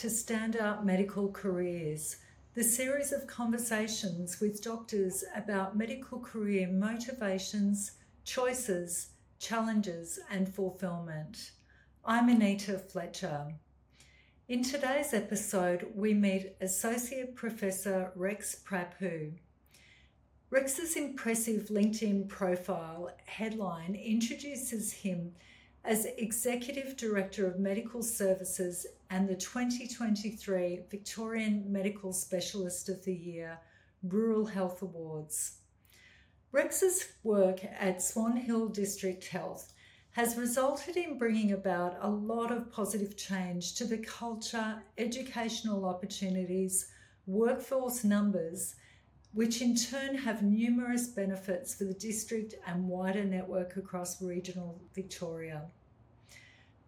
to Standout Medical Careers, the series of conversations with doctors about medical career motivations, choices, challenges, and fulfillment. I'm Anita Fletcher. In today's episode, we meet Associate Professor Rex Prabhu. Rex's impressive LinkedIn profile headline introduces him as Executive Director of Medical Services and the 2023 Victorian Medical Specialist of the Year Rural Health Awards. Rex's work at Swan Hill District Health has resulted in bringing about a lot of positive change to the culture, educational opportunities, workforce numbers, which in turn have numerous benefits for the district and wider network across regional Victoria.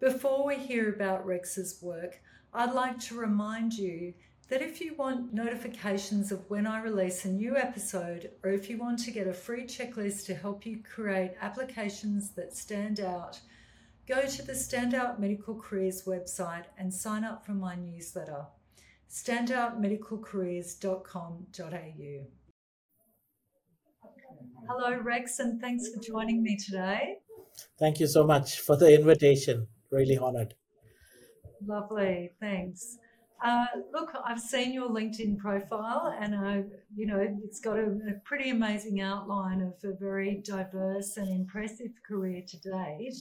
Before we hear about Rex's work, I'd like to remind you that if you want notifications of when I release a new episode, or if you want to get a free checklist to help you create applications that stand out, go to the Standout Medical Careers website and sign up for my newsletter standoutmedicalcareers.com.au. Hello, Rex, and thanks for joining me today. Thank you so much for the invitation. Really honored. Lovely, thanks. Uh, look, I've seen your LinkedIn profile, and uh, you know it's got a, a, pretty amazing outline of a very diverse and impressive career to date.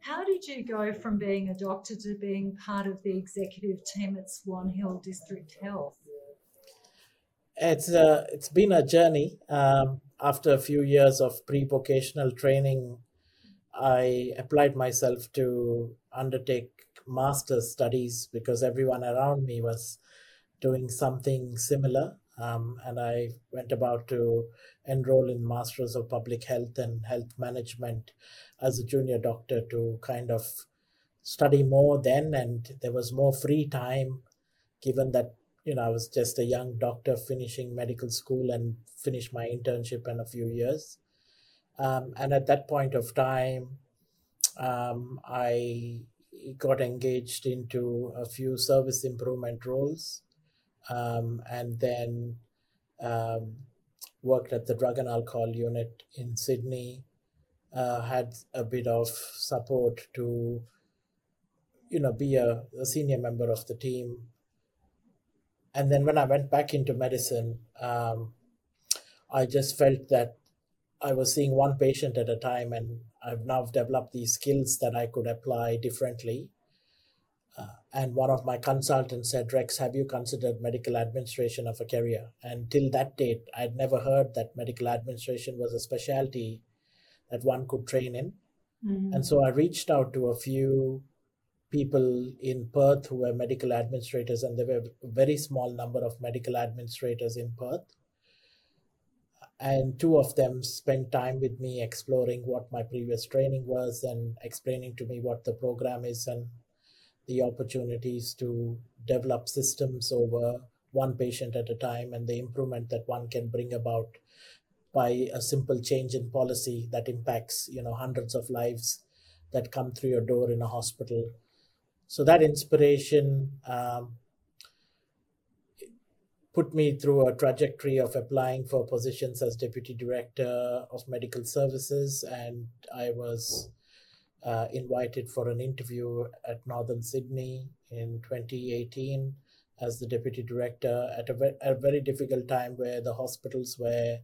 How did you go from being a doctor to being part of the executive team at Swan Hill District Health? It's uh, it's been a journey. Um, after a few years of pre-vocational training, I applied myself to undertake master's studies because everyone around me was doing something similar. Um, and I went about to enroll in Masters of Public Health and Health Management as a junior doctor to kind of study more then. And there was more free time given that, you know, I was just a young doctor finishing medical school and finished my internship in a few years. Um, and at that point of time, um, I got engaged into a few service improvement roles um, and then um, worked at the drug and alcohol unit in Sydney. Uh, had a bit of support to, you know, be a, a, senior member of the team. And then when I went back into medicine, um, I just felt that I was seeing one patient at a time, and I've now developed these skills that I could apply differently. Uh, and one of my consultants said, Rex, have you considered medical administration of a career? And till that date, I'd never heard that medical administration was a specialty that one could train in. Mm-hmm. And so I reached out to a few people in Perth who were medical administrators, and there were a very small number of medical administrators in Perth and two of them spent time with me exploring what my previous training was and explaining to me what the program is and the opportunities to develop systems over one patient at a time and the improvement that one can bring about by a simple change in policy that impacts you know hundreds of lives that come through your door in a hospital. So that inspiration um, put me through a trajectory of applying for positions as deputy director of medical services and i was uh, invited for an interview at northern sydney in 2018 as the deputy director at a, ve- a very difficult time where the hospitals were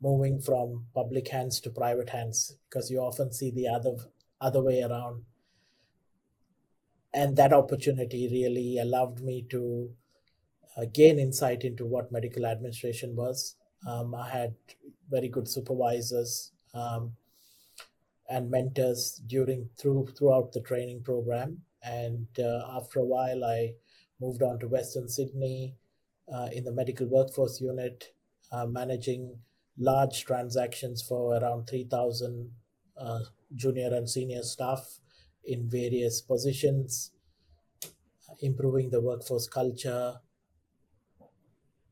moving from public hands to private hands because you often see the other other way around. And that opportunity really allowed me to gain insight into what medical administration was. Um, I had very good supervisors um, and mentors during through throughout the training program. And uh, after a while, I moved on to Western Sydney uh, in the medical workforce unit, uh, managing large transactions for around 3,000 uh, junior and senior staff in various positions, improving the workforce culture,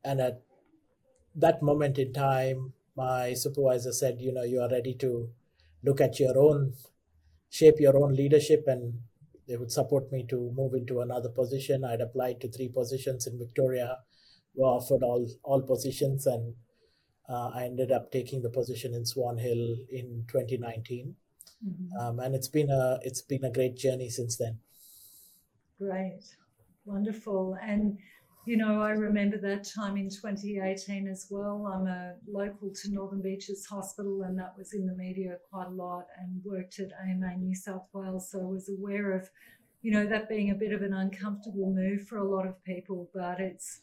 and at that moment in time, my supervisor said, you know, you are ready to look at your own, shape your own leadership and they would support me to move into another position. I'd applied to three positions in Victoria, were offered all all positions, and uh, I ended up taking the position in Swan Hill in 2019. Mm-hmm. Um, and it's been a it's been a great journey since then. Great, wonderful, and you know, I remember that time in 2018 as well. I'm a local to Northern Beaches Hospital, and that was in the media quite a lot and worked at AMA New South Wales. So I was aware of, you know, that being a bit of an uncomfortable move for a lot of people. But it's,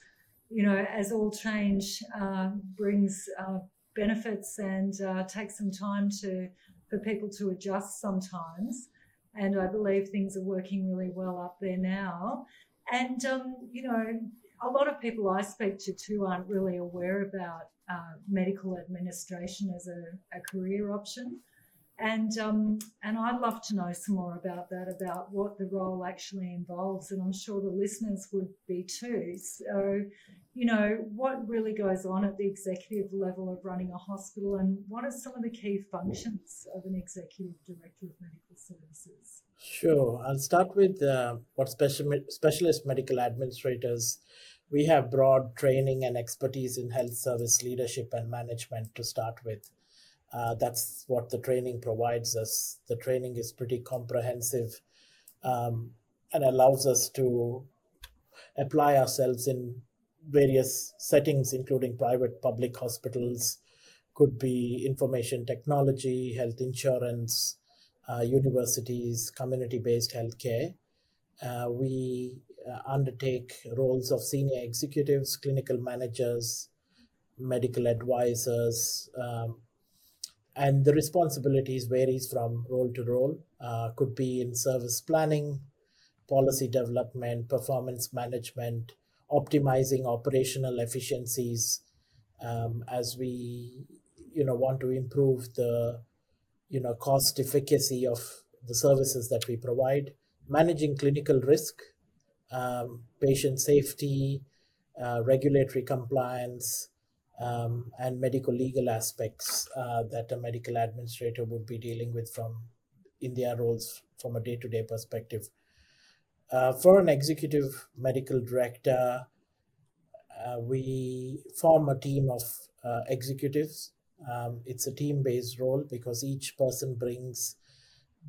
you know, as all change uh, brings uh, benefits and uh, takes some time to for people to adjust sometimes. And I believe things are working really well up there now. And, um, you know, a lot of people I speak to too aren't really aware about uh, medical administration as a, a, career option. And um, and I'd love to know some more about that, about what the role actually involves, and I'm sure the listeners would be too. So, you know, what really goes on at the executive level of running a hospital, and what are some of the key functions of an executive director of medical services? Sure, I'll start with uh, what special specialist medical administrators we have broad training and expertise in health service leadership and management to start with. Uh, that's what the training provides us. The training is pretty comprehensive um, and allows us to apply ourselves in various settings, including private, public hospitals, could be information technology, health insurance, uh, universities, community based healthcare. Uh, we undertake roles of senior executives, clinical managers, medical advisors, um, and the responsibilities varies from role to role. Uh, could be in service planning, policy development, performance management, optimizing operational efficiencies um, as we you know want to improve the you know cost efficacy of the services that we provide managing clinical risk um, patient safety, uh, regulatory compliance, um, and medical legal aspects uh, that a medical administrator would be dealing with from in their roles from a day-to-day perspective. Uh, for an executive medical director, uh, we form a team of uh, executives. Um, it's a team-based role because each person brings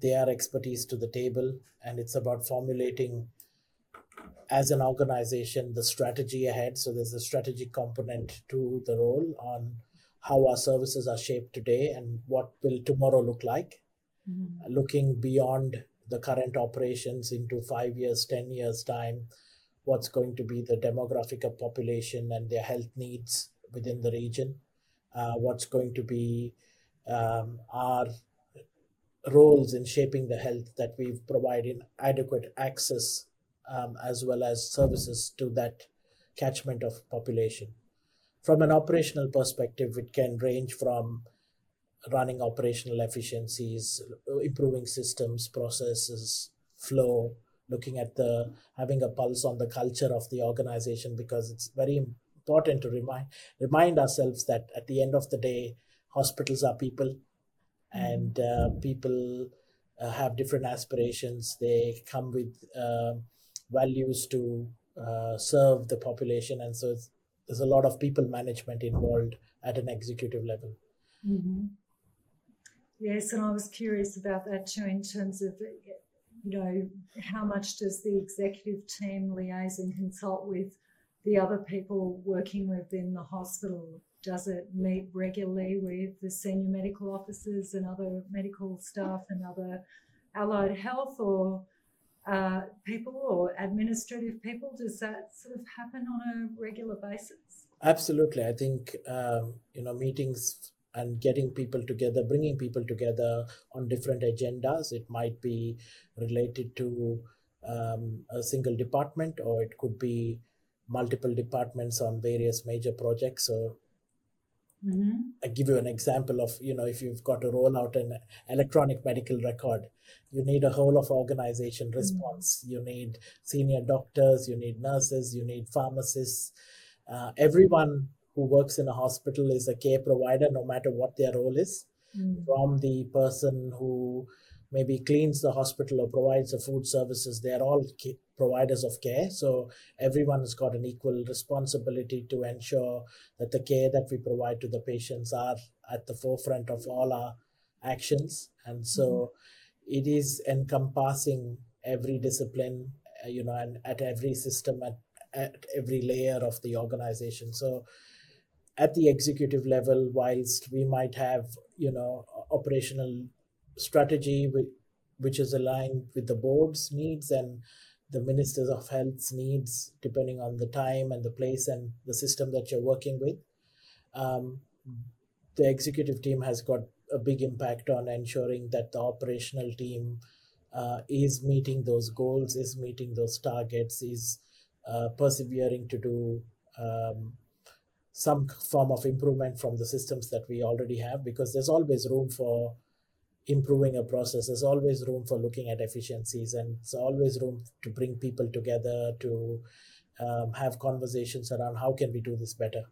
their expertise to the table, and it's about formulating as an organization the strategy ahead. So there's a strategic component to the role on how our services are shaped today and what will tomorrow look like. Mm-hmm. Looking beyond the current operations into five years, 10 years' time, what's going to be the demographic of population and their health needs within the region, uh, what's going to be um, our roles in shaping the health that we provide in adequate access um, as well as services to that catchment of population. From an operational perspective, it can range from running operational efficiencies, improving systems, processes, flow, looking at the having a pulse on the culture of the organization because it's very important to remind remind ourselves that at the end of the day, hospitals are people, and uh, people uh, have different aspirations. They come with uh, values to uh, serve the population. And so there's a lot of people management involved at an executive level. Mm-hmm. yes and i was curious about that too in terms of you know how much does the executive team liaise and consult with the other people working within the hospital? Does it meet regularly with the senior medical officers and other medical staff and other allied health or uh, people or administrative people? Does that sort of happen on a regular basis? Absolutely. I think, um, you know, meetings and getting people together, bringing people together on different agendas. It might be related to um, a single department or it could be multiple departments on various major projects. So Mm-hmm. I give you an example of, you know, if you've got to roll out an electronic medical record, you need a whole of organization mm-hmm. response. Mm-hmm. You need senior doctors, you need nurses, you need pharmacists. Uh, everyone who works in a hospital is a care provider, no matter what their role is. Mm-hmm. From the person who maybe cleans the hospital or provides the food services, they are all providers of care. So everyone has got an equal responsibility to ensure that the care that we provide to the patients are at the forefront of all our actions. And so mm-hmm. it is encompassing every discipline, uh, you know, and at every system, at, at every layer of the organization. So at the executive level, whilst we might have, you know, operational strategy which is aligned with the board's needs and the ministers of health's needs depending on the time and the place and the system that you're working with. Um, the executive team has got a big impact on ensuring that the operational team uh, is meeting those goals is meeting those targets is uh, persevering to do um, some form of improvement from the systems that we already have because there's always room for improving a process. There's always room for looking at efficiencies and there's always room to bring people together to um, have conversations around how can we do this better.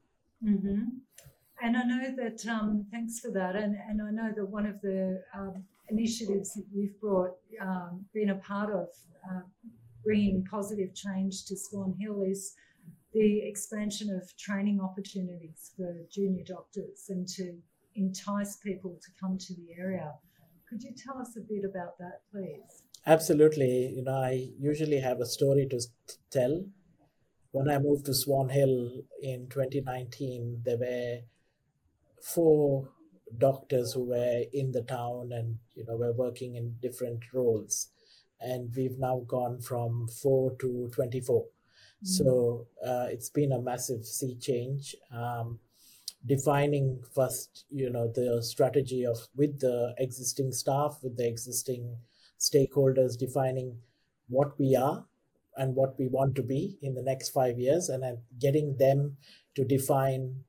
Mm-hmm. and i know that um, thanks for that. And, and i know that one of the um, initiatives that you've brought um, been a part of uh, bringing positive change to swan hill is the expansion of training opportunities for junior doctors and to entice people to come to the area could you tell us a bit about that, please? Absolutely. You know, I usually have a story to tell. When I moved to Swan Hill in 2019, there were four doctors who were in the town and you know were working in different roles and we've now gone from 4 to 24 mm-hmm. so uh, it's been a massive sea change um, defining first you know the strategy of with the existing staff with the existing stakeholders defining what we are and what we want to be in the next 5 years and then getting them to define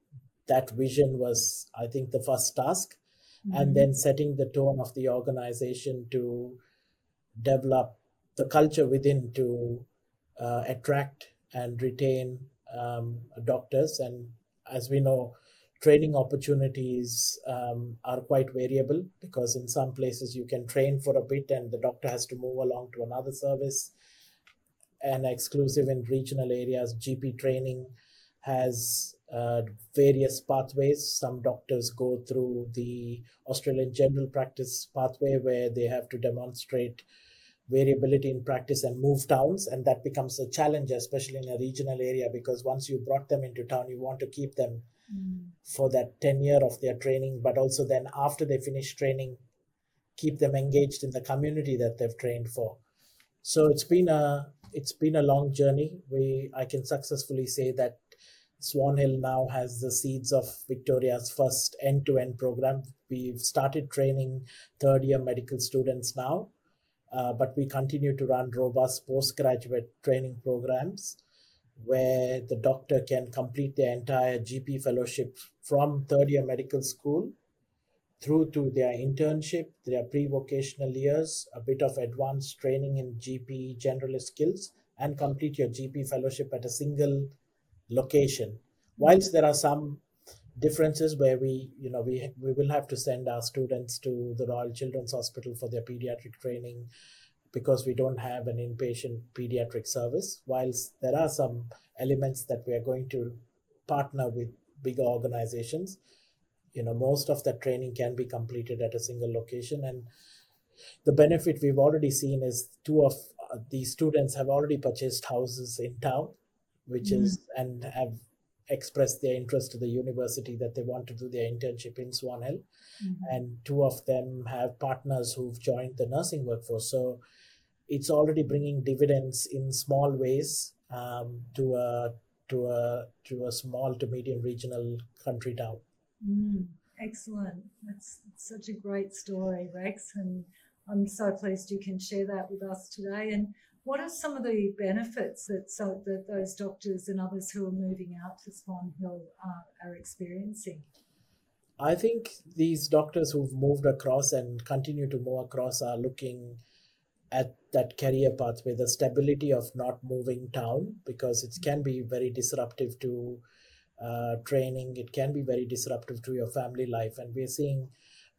that vision was i think the first task mm-hmm. and then setting the tone of the organization to develop the culture within to uh, attract and retain um, doctors and as we know training opportunities um, are quite variable because in some places you can train for a bit and the doctor has to move along to another service. And exclusive in regional areas gp training has uh, various pathways. Some doctors go through the australian general practice pathway where they have to demonstrate variability in practice and move towns and that becomes a challenge especially in a regional area because once you brought them into town you want to keep them mm. for that tenure of their training but also then after they finish training keep them engaged in the community that they've trained for. So it's been a it's been a long journey. We i can successfully say that swan hill now has the seeds of victoria's first end-to-end program. We've started training third year medical students now uh, but we continue to run robust postgraduate training programs where the doctor can complete their entire GP fellowship from third year medical school through to their internship, their pre vocational years, a bit of advanced training in GP generalist skills, and complete your GP fellowship at a single location. Whilst there are some differences where we you know we we will have to send our students to the royal children's hospital for their pediatric training because we don't have an inpatient pediatric service whilst there are some elements that we are going to partner with bigger organizations you know most of that training can be completed at a single location and the benefit we've already seen is two of uh, these students have already purchased houses in town which mm-hmm. is and have expressed their interest to the university that they want to do their internship in Swan Hill. Mm-hmm. And two of them have partners who've joined the nursing workforce. So it's already bringing dividends in small ways um, to a to a to a small to medium regional country town. Mm, excellent. That's such a great story, Rex, and I'm so pleased you can share that with us today. And what are some of the benefits that so that those doctors and others who are moving out to Swan Hill uh, are experiencing? I think these doctors who've moved across and continue to move across are looking at that career pathway, the stability of not moving town, because it can be very disruptive to uh, training. It can be very disruptive to your family life, and we're seeing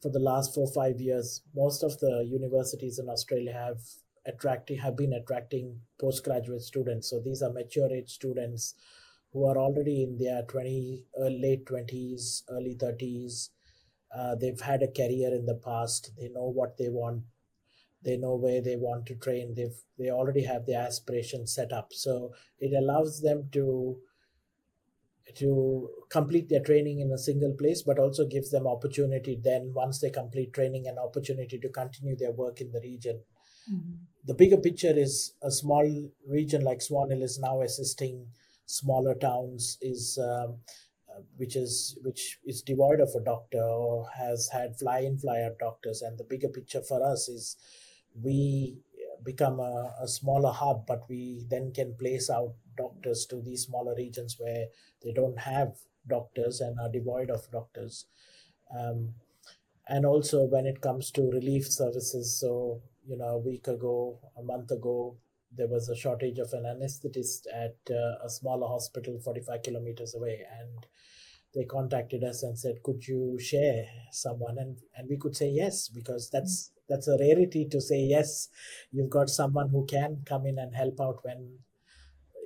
for the last four five years, most of the universities in Australia have attracting have been attracting postgraduate students. So these are mature age students who are already in their 20 uh, late 20s, early 30s. Uh, they've had a career in the past. They know what they want. They know where they want to train. They've they already have their aspirations set up. So it allows them to to complete their training in a single place, but also gives them opportunity then once they complete training an opportunity to continue their work in the region. Mm-hmm. The bigger picture is a small region like Swan Hill is now assisting smaller towns is um, uh, which is which is devoid of a doctor or has had fly in fly out doctors and the bigger picture for us is we become a, a smaller hub but we then can place out doctors to these smaller regions where they don't have doctors and are devoid of doctors. Um, and also when it comes to relief services, so you know, a week ago, a month ago, there was a shortage of an anesthetist at uh, a smaller hospital 45 kilometers away, and they contacted us and said, "Could you share someone?" And and we could say yes because that's that's a rarity to say yes. You've got someone who can come in and help out when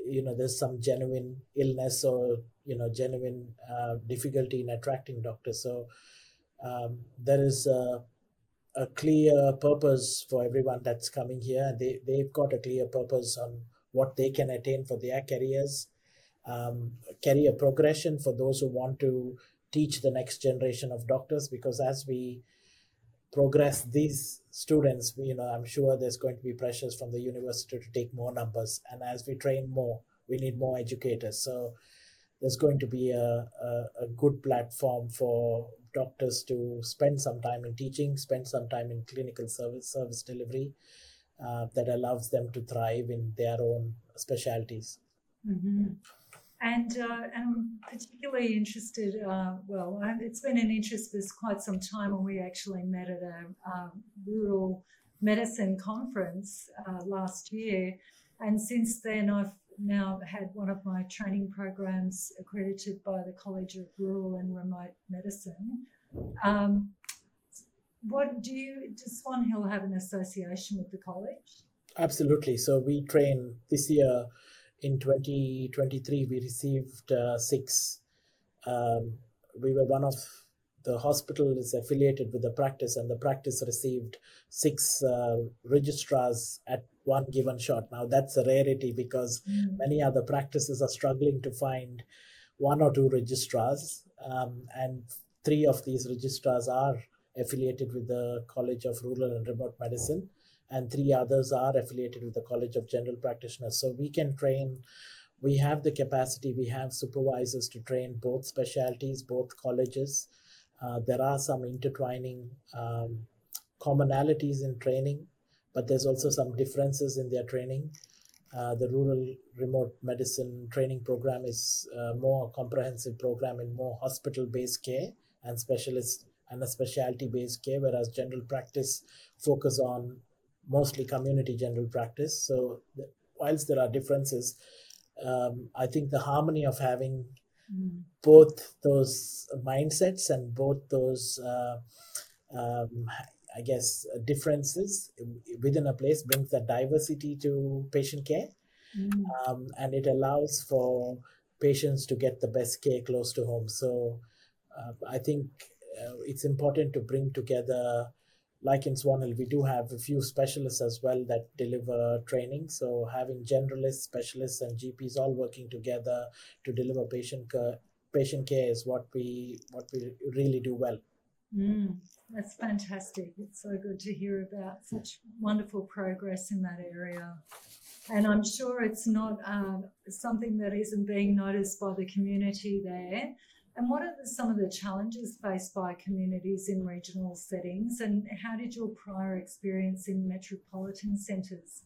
you know there's some genuine illness or you know genuine uh, difficulty in attracting doctors so um, there is a, a, clear purpose for everyone that's coming here they, they've got a clear purpose on what they can attain for their careers um, career progression for those who want to teach the next generation of doctors because as we progress these students you know i'm sure there's going to be pressures from the university to take more numbers. And as we train more we need more educators. So there's going to be a, a, a good platform for doctors to spend some time in teaching spend some time in clinical service service delivery uh, that allows them to thrive in their own specialties. Mm-hmm. And, uh, and I'm particularly interested, uh, well, it's been an interest for quite some time when we actually met at a rural medicine conference uh, last year. And since then, I've now had one of my training programs accredited by the College of Rural and Remote Medicine. Um, what do you, does Swan Hill have an association with the college? Absolutely. So we train this year in 2023 we received uh, six. Um, we were one of the hospital is affiliated with the practice and the practice received six uh, registrars at one given shot. Now that's a rarity because mm. many other practices are struggling to find one or two registrars um, and three of these registrars are affiliated with the college of rural and remote medicine and three others are affiliated with the College of General Practitioners. So we can train, we have the capacity, we have supervisors to train both specialties, both colleges. Uh, there are some intertwining um, commonalities in training, but there's also some differences in their training. Uh, the rural remote medicine training program is a more comprehensive program in more hospital based care and specialist and a specialty based care, whereas general practice focus on mostly community general practice. So, whilst there are differences, um, I think the harmony of having mm. both those mindsets and both those, uh, um, I guess, differences within a place brings that diversity to patient care. Mm. Um, and it allows for patients to get the best care close to home. So, uh, I think uh, it's important to bring together like in Swan Hill, we do have a few specialists as well that deliver training. So having generalists, specialists, and GPs all working together to deliver patient care, patient care is what we what we really do well. Mm, that's fantastic. It's so good to hear about such wonderful progress in that area. And I'm sure it's not um, something that isn't being noticed by the community there. And what are the, some of the challenges faced by communities in regional settings? And how did your prior experience in metropolitan centres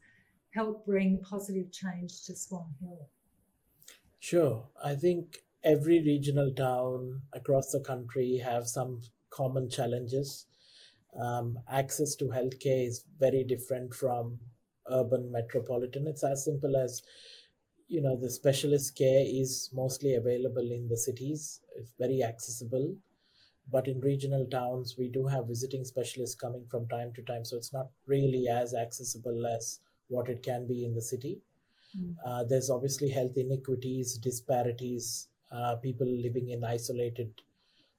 help bring positive change to Swan Hill? Sure. I think every regional town across the country have some common challenges. Um, access to healthcare is very different from urban metropolitan. It's as simple as you know the specialist care is mostly available in the cities it's very accessible but in regional towns, we do have visiting specialists coming from time to time. So it's not really as accessible as what it can be in the city. Mm. Uh, there's obviously health inequities, disparities, uh, people living in isolated,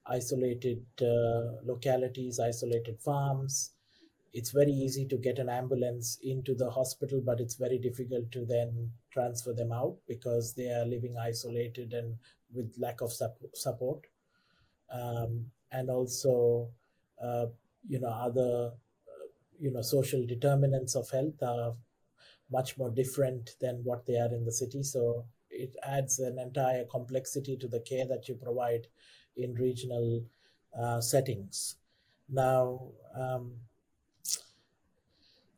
isolated uh, localities, isolated farms. It's very easy to get an ambulance into the hospital, but it's very difficult to then transfer them out because they are living isolated and with lack of support. Um, and also, uh, you know, other, uh, you know, social determinants of health are much more different than what they are in the city. So it adds an entire complexity to the care that you provide in regional uh, settings. Now, um,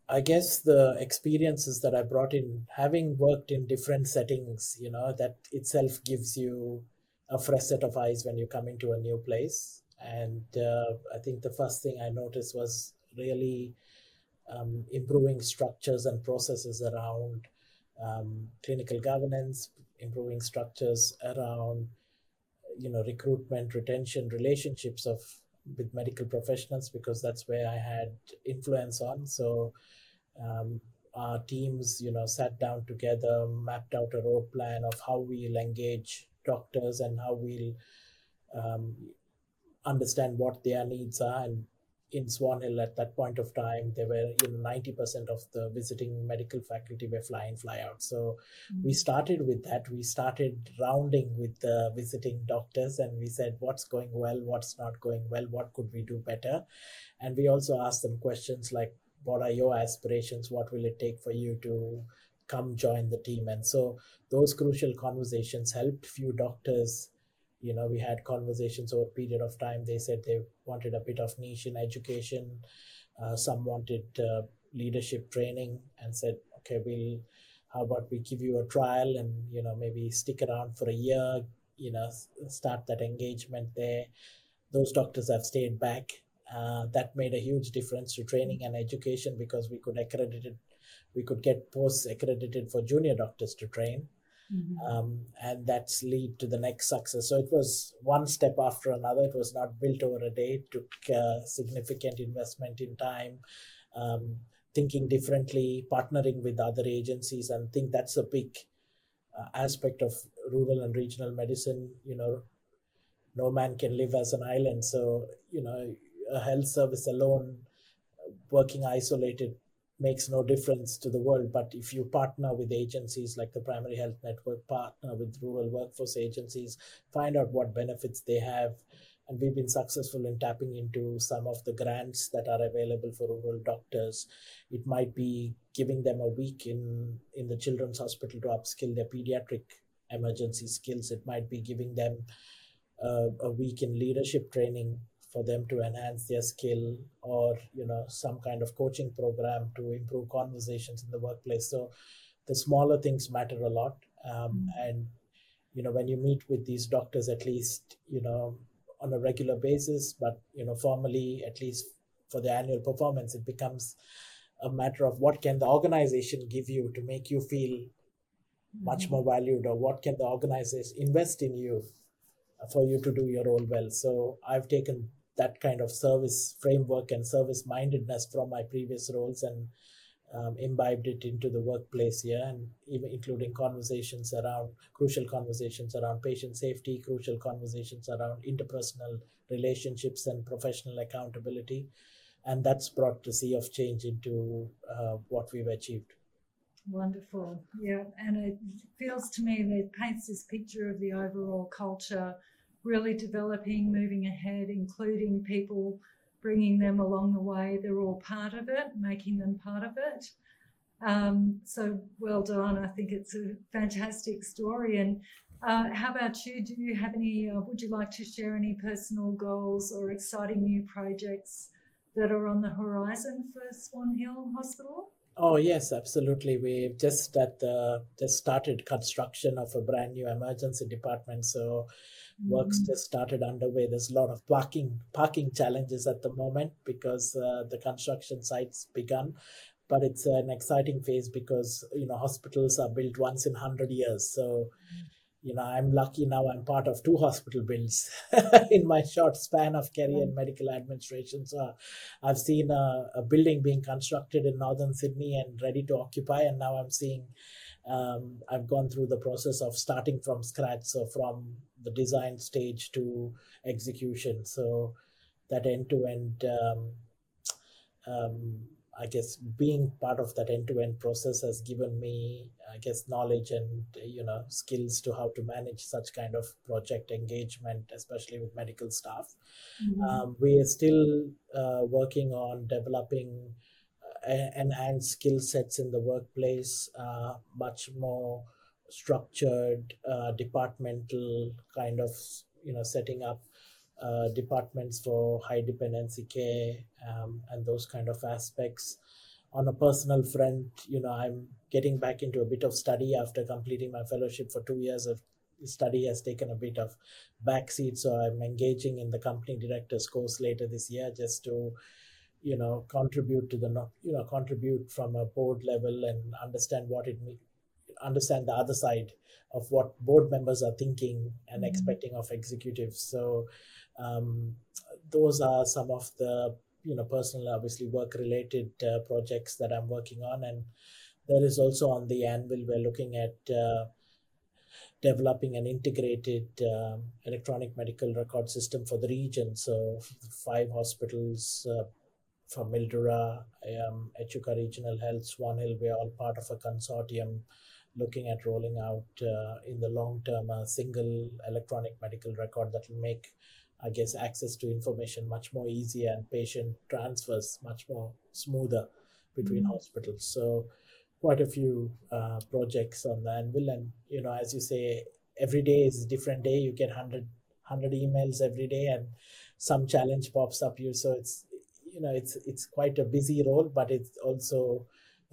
I guess the experiences that I brought in, having worked in different settings, you know, that itself gives you a fresh set of eyes when you come into a new place. And uh, I think the first thing I noticed was really um, improving structures and processes around um, clinical governance, improving structures around you know recruitment, retention, relationships of with medical professionals because that's where I had influence on. So um, our teams, you know, sat down together, mapped out a road plan of how we'll engage doctors and how we'll um, understand what their needs are and in Swan Hill at that point of time, there were you know ninety percent of the visiting medical faculty were fly in fly out. So mm-hmm. we started with that. We started rounding with the visiting doctors, and we said what's going well, what's not going well, what could we do better, and we also asked them questions like what are your aspirations, what will it take for you to come join the team, and so those crucial conversations helped few doctors you know we had conversations over a period of time. They said they wanted a bit of niche in education. Uh, some wanted uh, leadership training and said okay we'll how about we give you a trial and you know maybe stick around for a year you know start that engagement there. Those doctors have stayed back. Uh, that made a huge difference to training and education because we could accredit it we could get posts accredited for junior doctors to train Mm-hmm. Um, and that's lead to the next success. So it was one step after another. It was not built over a day. It took uh, significant investment in time, um, thinking differently, partnering with other agencies, and think that's a big uh, aspect of rural and regional medicine. You know, no man can live as an island. So you know, a health service alone, working isolated makes no difference to the world. But if you partner with agencies like the Primary Health Network, partner with rural workforce agencies, find out what benefits they have. And we've been successful in tapping into some of the grants that are available for rural doctors. It might be giving them a week in, in the children's hospital to upskill their pediatric emergency skills. It might be giving them uh, a week in leadership training for them to enhance their skill or you know some kind of coaching program to improve conversations in the workplace so the smaller things matter a lot um, mm-hmm. and you know when you meet with these doctors at least you know on a regular basis but you know formally at least for the annual performance it becomes a matter of what can the organization give you to make you feel much mm-hmm. more valued or what can the organization invest in you for you to do your role well so i've taken that kind of service framework and service mindedness from my previous roles and um, imbibed it into the workplace here and even including conversations around crucial conversations around patient safety crucial conversations around interpersonal relationships and professional accountability. And that's brought the sea of change into uh, what we've achieved. Wonderful. Yeah and it feels to me that it paints this picture of the overall culture really developing, moving ahead, including people, bringing them along the way. They're all part of it, making them part of it. Um, so well done. I think it's a fantastic story. And uh, how about you? Do you have any, uh, would you like to share any personal goals or exciting new projects that are on the horizon for Swan Hill Hospital? Oh yes, absolutely. We've just at the just started construction of a brand new emergency department. So works mm-hmm. just started underway. There's a lot of parking parking challenges at the moment because uh, the construction site's begun, but it's an exciting phase because you know hospitals are built once in hundred years. So, you know, I'm lucky now I'm part of two hospital builds in my short span of career in medical administration. So I've seen a, a, building being constructed in northern Sydney and ready to occupy. And now I'm seeing, um, I've gone through the process of starting from scratch. So from the design stage to execution. So that end to end I guess being part of that end-to-end process has given me, I guess, knowledge and you know skills to how to manage such kind of project engagement, especially with medical staff. Mm-hmm. Um, we are still uh, working on developing uh, enhanced skill sets in the workplace, uh, much more structured, uh, departmental kind of you know setting up uh, departments for high dependency care um, and those kind of aspects. On a personal front, you know, I'm getting back into a bit of study after completing my fellowship for two years of study has taken a bit of backseat. So I'm engaging in the company directors course later this year just to, you know, contribute to the, you know, contribute from a board level and understand what it means, understand the other side of what board members are thinking and mm-hmm. expecting of executives. So um, those are some of the you know personal obviously work related uh, projects that i'm working on and there is also on the anvil we're looking at uh, developing an integrated um, electronic medical record system for the region so five hospitals uh, from Mildura, um, Echuca Regional Health, Swan Hill, we're all part of a consortium looking at rolling out uh, in the long term a single electronic medical record that will make I guess, access to information much more easier and patient transfers much more smoother between mm-hmm. hospitals. So, quite a few uh, projects on the anvil. And, you know, as you say, every day is a different day. You get 100, 100 emails every day and some challenge pops up you. So, it's, you know, it's, it's quite a busy role, but it also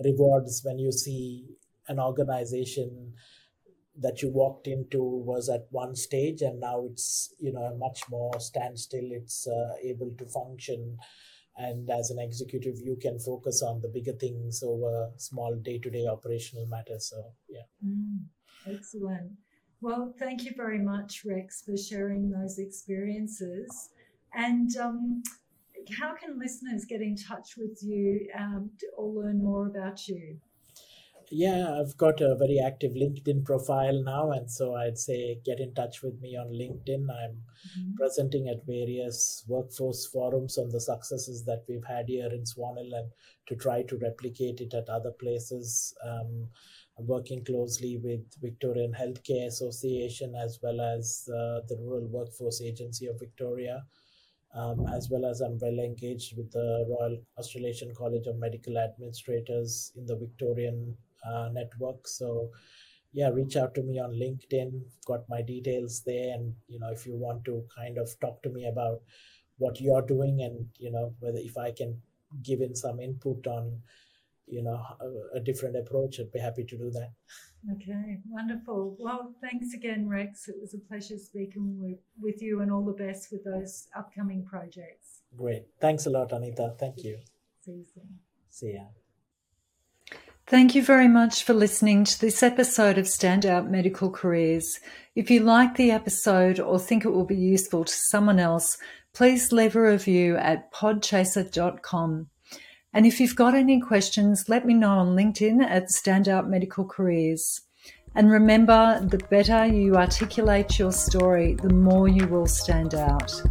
rewards when you see an organization that you walked into was at one stage and now it's you know much more standstill. It's uh, able to function and as an executive you can focus on the bigger things over small day-to-day operational matters. So yeah. Mm, excellent. Well thank you very much rex for sharing those experiences. And um, how can listeners get in touch with you um, or learn more about you yeah, I've got a very active LinkedIn profile now, and so I'd say get in touch with me on LinkedIn. I'm mm-hmm. presenting at various workforce forums on the successes that we've had here in Swan Hill and to try to replicate it at other places. Um, I'm working closely with Victorian Healthcare Association as well as uh, the Rural Workforce Agency of Victoria. Um, as well as I'm well engaged with the Royal Australasian College of Medical Administrators in the Victorian uh, network. So yeah, reach out to me on LinkedIn. Got my details there, and you know if you want to kind of talk to me about what you're doing and you know whether if I can give in some input on you know a, a different approach, I'd be happy to do that. Okay, wonderful. Well, thanks again, Rex. It was a pleasure speaking with, with you and all the best with those upcoming projects. Great. Thanks a lot, Anita. Thank you. See you soon. See ya. Thank you very much for listening to this episode of Standout Medical Careers. If you like the episode or think it will be useful to someone else, please leave a review at podchaser.com. And if you've got any questions, let me know on LinkedIn at Standout Medical Careers. And remember, the better you articulate your story, the more you will stand out.